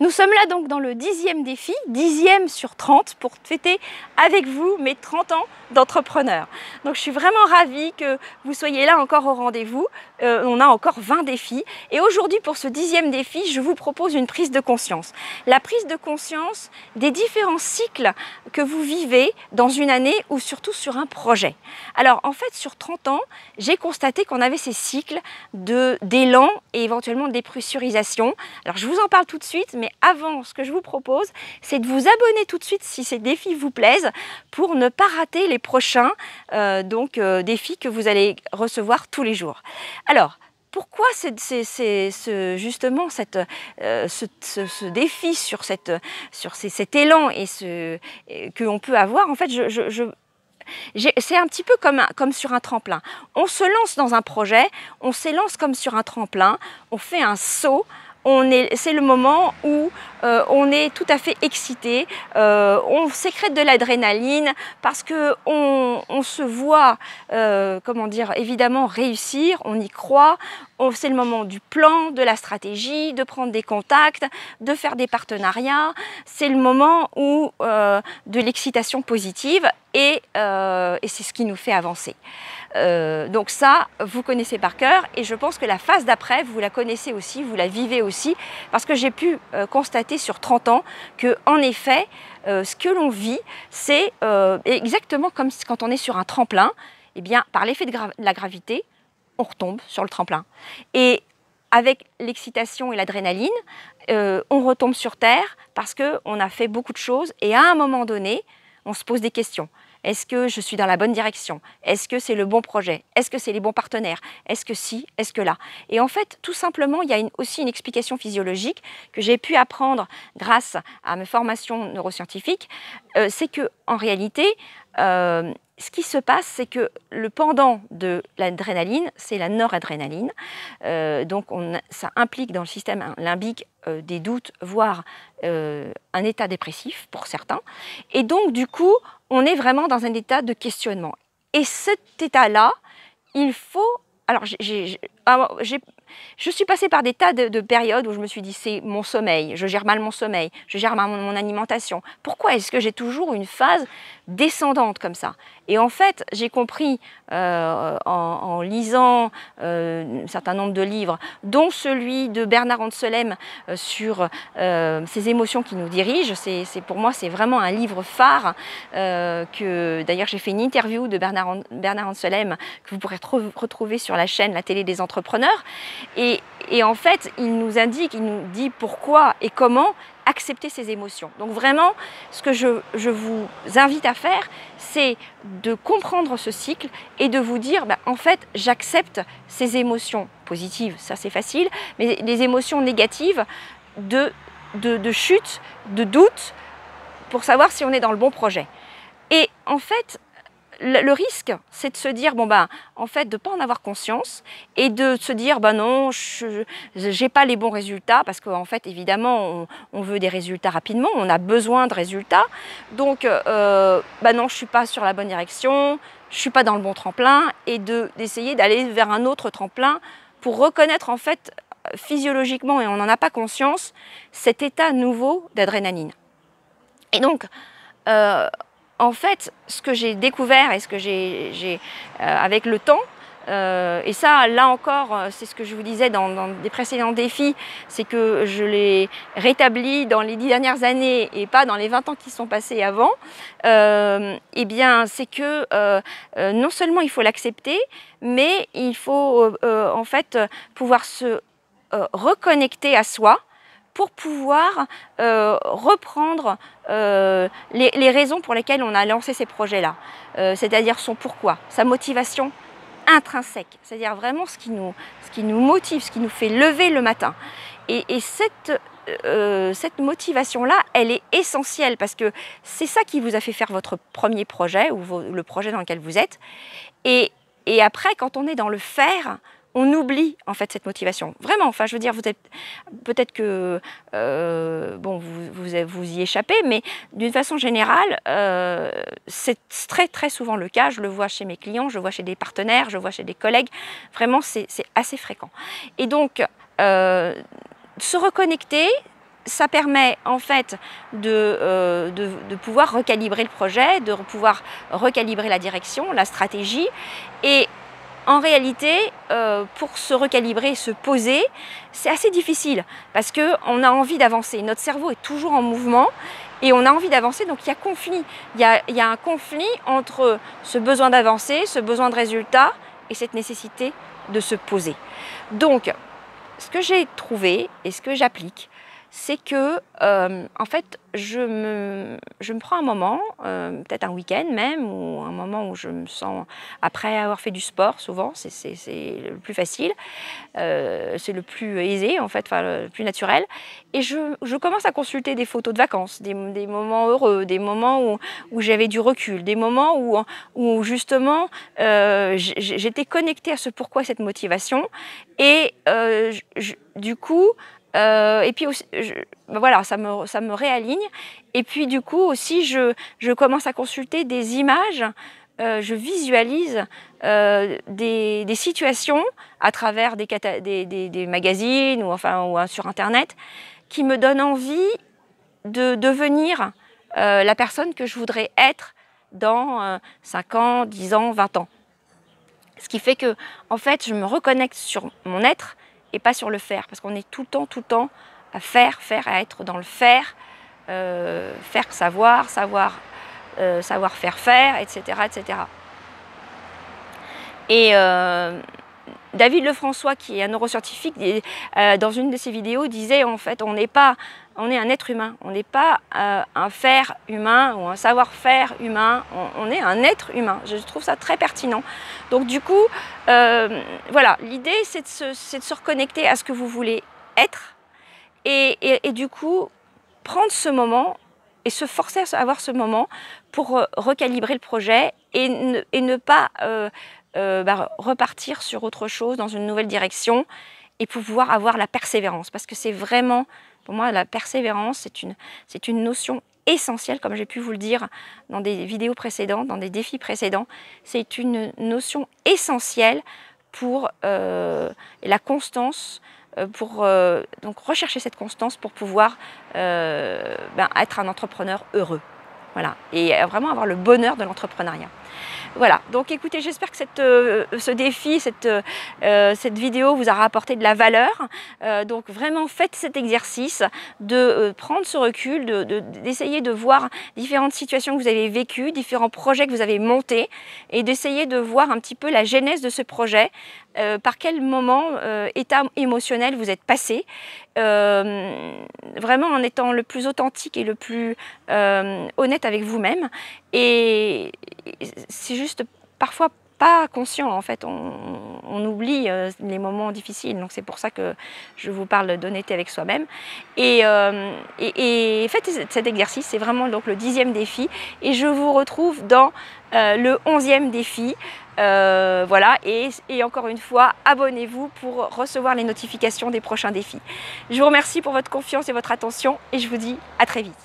Nous sommes là donc dans le dixième défi, dixième sur 30 pour fêter avec vous mes 30 ans d'entrepreneur. Donc je suis vraiment ravie que vous soyez là encore au rendez-vous. Euh, on a encore 20 défis et aujourd'hui pour ce dixième défi, je vous propose une prise de conscience. La prise de conscience des différents cycles que vous vivez dans une année ou surtout sur un projet. Alors en fait sur 30 ans, j'ai constaté qu'on avait ces cycles d'élan et éventuellement de dépressurisation. Alors je vous en parle tout de suite, mais avant, ce que je vous propose, c'est de vous abonner tout de suite si ces défis vous plaisent pour ne pas rater les prochains euh, donc, euh, défis que vous allez recevoir tous les jours. Alors, pourquoi justement euh, ce, défi sur, cet élan et que l'on peut avoir? En fait, c'est un petit peu comme sur un tremplin. On se lance dans un projet, on s'élance comme sur un tremplin, on fait un saut, c'est le moment où euh, on est tout à fait excité, euh, on sécrète de l'adrénaline parce que on, se voit, euh, comment dire, évidemment réussir, on y croit, c'est le moment du plan, de la stratégie, de prendre des contacts, de faire des partenariats, c'est le moment où de l'excitation positive et, et c'est ce qui nous fait avancer. Donc ça, vous connaissez par cœur et je pense que la phase d'après, vous la connaissez aussi, vous la vivez aussi, parce que j'ai pu euh, constater sur 30 ans que, en effet, euh, ce que l'on vit, c'est exactement comme quand on est sur un tremplin, eh bien, par l'effet de, la gravité, on retombe sur le tremplin. Et avec l'excitation et l'adrénaline, on retombe sur Terre parce qu'on a fait beaucoup de choses et à un moment donné, on se pose des questions. Est-ce que je suis dans la bonne direction? Est-ce que c'est le bon projet? Est-ce que c'est les bons partenaires? Est-ce que si Est-ce que là? Et en fait, tout simplement, il y a aussi une explication physiologique que j'ai pu apprendre grâce à mes formations neuroscientifiques. Euh, c'est que en réalité, euh, ce qui se passe, c'est que le pendant de l'adrénaline, c'est la noradrénaline. Euh, donc ça implique dans le système limbique des doutes, voire un état dépressif pour certains. Et donc du coup, on est vraiment dans un état de questionnement. Et cet état-là, il faut... Alors, ah, je suis passée par des tas de, périodes où je me suis dit, c'est mon sommeil, je gère mal mon sommeil, je gère mal mon alimentation. Pourquoi est-ce que j'ai toujours une phase descendante comme ça? Et en fait, j'ai compris euh, en, lisant euh, un certain nombre de livres, dont celui de Bernard Anselem euh, sur ces émotions qui nous dirigent. C'est, pour moi, c'est vraiment un livre phare. que d'ailleurs, j'ai fait une interview de Bernard, Bernard Anselem que vous pourrez retrouver sur la chaîne La télé des entrepreneurs. Et, et en fait, il nous indique, il nous dit pourquoi et comment accepter ces émotions. Donc vraiment, ce que je, vous invite à faire, c'est de comprendre ce cycle et de vous dire, bah, en fait, j'accepte ces émotions positives, ça c'est facile, mais les émotions négatives de, de chute, de doute, pour savoir si on est dans le bon projet. Et en fait, le, risque, c'est de se dire, bon ben, en fait, de ne pas en avoir conscience et de se dire, ben non, je n'ai pas les bons résultats parce qu'en fait, évidemment, on, veut des résultats rapidement, on a besoin de résultats. Donc, ben non, je ne suis pas sur la bonne direction, je ne suis pas dans le bon tremplin et d'essayer d'aller vers un autre tremplin pour reconnaître en fait physiologiquement, et on n'en a pas conscience, cet état nouveau d'adrénaline. Et donc, euh, en fait, ce que j'ai découvert et ce que j'ai, euh, avec le temps, euh, et ça, là encore, euh, c'est ce que je vous disais dans, des précédents défis, c'est que je l'ai rétabli dans les dix dernières années et pas dans les 20 ans qui sont passés avant. eh bien, c'est que non seulement il faut l'accepter, mais il faut en fait pouvoir se reconnecter à soi pour pouvoir euh, reprendre euh, les, raisons pour lesquelles on a lancé ces projets-là, euh, c'est-à-dire son pourquoi, sa motivation intrinsèque, c'est-à-dire vraiment ce qui, nous, ce qui nous motive, ce qui nous fait lever le matin. Et, cette, cette motivation-là, elle est essentielle parce que c'est ça qui vous a fait faire votre premier projet ou le projet dans lequel vous êtes. Et, et après, quand on est dans le faire, on oublie en fait cette motivation. Vraiment, enfin je veux dire, vous êtes peut-être que euh, bon, vous, vous, y échappez, mais d'une façon générale, euh, c'est très très souvent le cas. Je le vois chez mes clients, je vois chez des partenaires, je vois chez des collègues. Vraiment, c'est assez fréquent. Et donc, euh, se reconnecter, ça permet en fait de, de, pouvoir recalibrer le projet, de pouvoir recalibrer la direction, la stratégie. Et en réalité, pour se recalibrer, se poser, c'est assez difficile parce qu'on a envie d'avancer. Notre cerveau est toujours en mouvement et on a envie d'avancer, donc il y a un conflit entre ce besoin d'avancer, ce besoin de résultat et cette nécessité de se poser. Donc, ce que j'ai trouvé et ce que j'applique, c'est que, euh, en fait, je me, je me prends un moment, euh, peut-être un week-end même, ou un moment où je me sens, après avoir fait du sport, souvent, c'est le plus facile, euh, c'est le plus aisé, en fait, le plus naturel, et je, je, commence à consulter des photos de vacances, des, des moments heureux, des moments où, où j'avais du recul, des moments où, où justement, j'étais connectée à ce pourquoi cette motivation, et du coup, euh, et puis voilà, ça me, ça me réaligne. Et puis du coup aussi, je, je commence à consulter des images, euh, je visualise euh, des, des, situations à travers des, des, des, magazines ou, enfin, ou sur Internet qui me donnent envie de devenir la personne que je voudrais être dans 5 ans, 10 ans, 20 ans. Ce qui fait que, en fait, je me reconnecte sur mon être et pas sur le faire. Parce qu'on est tout le temps, tout le temps à faire, faire, à être dans le faire, euh, faire savoir, savoir, euh, savoir faire faire, etc. etc. Et euh, David Lefrançois, qui est un neuroscientifique, dans une de ses vidéos disait en fait on n'est pas on est un être humain, on n'est pas euh, un faire humain ou un savoir-faire humain, on, est un être humain. Je trouve ça très pertinent. Donc du coup, euh, voilà, l'idée c'est de, se reconnecter à ce que vous voulez être et, du coup prendre ce moment et se forcer à avoir ce moment pour euh, recalibrer le projet et ne, pas bah, repartir sur autre chose dans une nouvelle direction et pouvoir avoir la persévérance parce que c'est vraiment pour moi, la persévérance, c'est une, notion essentielle, comme j'ai pu vous le dire dans des vidéos précédentes, dans des défis précédents. C'est une notion essentielle pour euh, la constance, euh, pour euh, donc rechercher cette constance pour pouvoir ben, être un entrepreneur heureux. Voilà, et vraiment avoir le bonheur de l'entrepreneuriat. Voilà, donc écoutez, j'espère que euh, ce défi, cette, euh, cette vidéo vous aura apporté de la valeur. Euh, donc vraiment faites cet exercice de prendre ce recul, d'essayer de, de, voir différentes situations que vous avez vécues, différents projets que vous avez montés et d'essayer de voir un petit peu la genèse de ce projet, par quel moment, état émotionnel vous êtes passé, vraiment en étant le plus authentique et le plus honnête avec vous-même? Et c'est juste parfois pas conscient en fait, on, oublie euh, les moments difficiles, donc c'est pour ça que je vous parle d'honnêteté avec soi-même. Et, euh, faites cet exercice, c'est vraiment donc le dixième défi, et je vous retrouve dans euh, le onzième défi. voilà, et, et, encore une fois, abonnez-vous pour recevoir les notifications des prochains défis. Je vous remercie pour votre confiance et votre attention, et je vous dis à très vite.